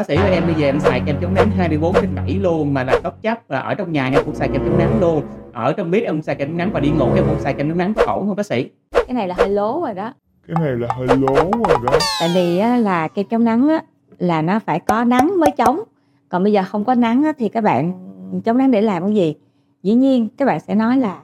bác sĩ ơi em bây giờ em xài kem chống nắng 24 trên 7 luôn mà là tóc chấp và ở trong nhà em cũng xài kem chống nắng luôn. Ở trong bếp em xài kem chống nắng và đi ngủ em cũng xài kem chống nắng có ổn không bác sĩ? Cái này là hơi lố rồi đó. Cái này là hơi lố rồi đó. Tại vì á, là kem chống nắng á, là nó phải có nắng mới chống. Còn bây giờ không có nắng á, thì các bạn chống nắng để làm cái gì? Dĩ nhiên các bạn sẽ nói là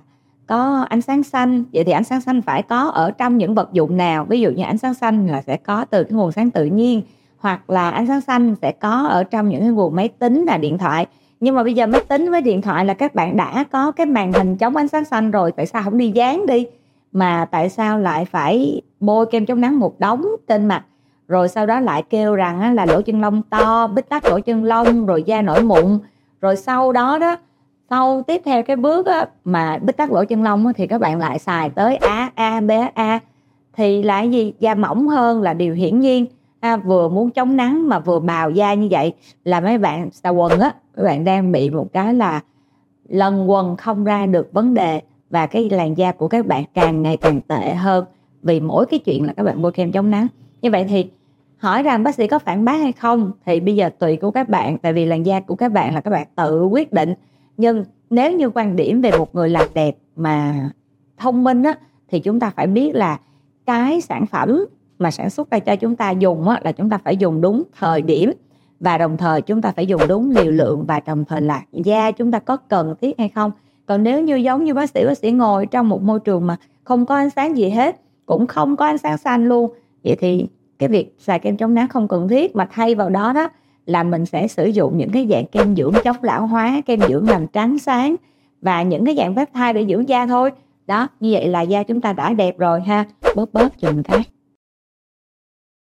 có ánh sáng xanh. Vậy thì ánh sáng xanh phải có ở trong những vật dụng nào? Ví dụ như ánh sáng xanh là sẽ có từ cái nguồn sáng tự nhiên hoặc là ánh sáng xanh sẽ có ở trong những cái nguồn máy tính là điện thoại. Nhưng mà bây giờ máy tính với điện thoại là các bạn đã có cái màn hình chống ánh sáng xanh rồi tại sao không đi dán đi? Mà tại sao lại phải bôi kem chống nắng một đống trên mặt? Rồi sau đó lại kêu rằng là lỗ chân lông to bít tắc lỗ chân lông rồi da nổi mụn. Rồi sau đó đó sau tiếp theo cái bước á, mà bít tắc lỗ chân lông á, thì các bạn lại xài tới a a b a. Thì là gì? Da mỏng hơn là điều hiển nhiên à, vừa muốn chống nắng mà vừa bào da như vậy là mấy bạn xà quần á các bạn đang bị một cái là lần quần không ra được vấn đề và cái làn da của các bạn càng ngày càng tệ hơn vì mỗi cái chuyện là các bạn bôi kem chống nắng. Như vậy thì hỏi rằng bác sĩ có phản bác hay không thì bây giờ tùy của các bạn tại vì làn da của các bạn là các bạn tự quyết định. Nhưng nếu như quan điểm về một người làm đẹp mà thông minh á thì chúng ta phải biết là cái sản phẩm mà sản xuất ra cho chúng ta dùng á, là chúng ta phải dùng đúng thời điểm và đồng thời chúng ta phải dùng đúng liều lượng và đồng thời là da chúng ta có cần thiết hay không. Còn nếu như giống như bác sĩ bác sĩ ngồi trong một môi trường mà không có ánh sáng gì hết cũng không có ánh sáng xanh luôn vậy thì cái việc xài kem chống nắng không cần thiết mà thay vào đó đó là mình sẽ sử dụng những cái dạng kem dưỡng chống lão hóa kem dưỡng làm trắng sáng và những cái dạng peptide để dưỡng da thôi. Đó như vậy là da chúng ta đã đẹp rồi ha. Bớt bớt chừng cái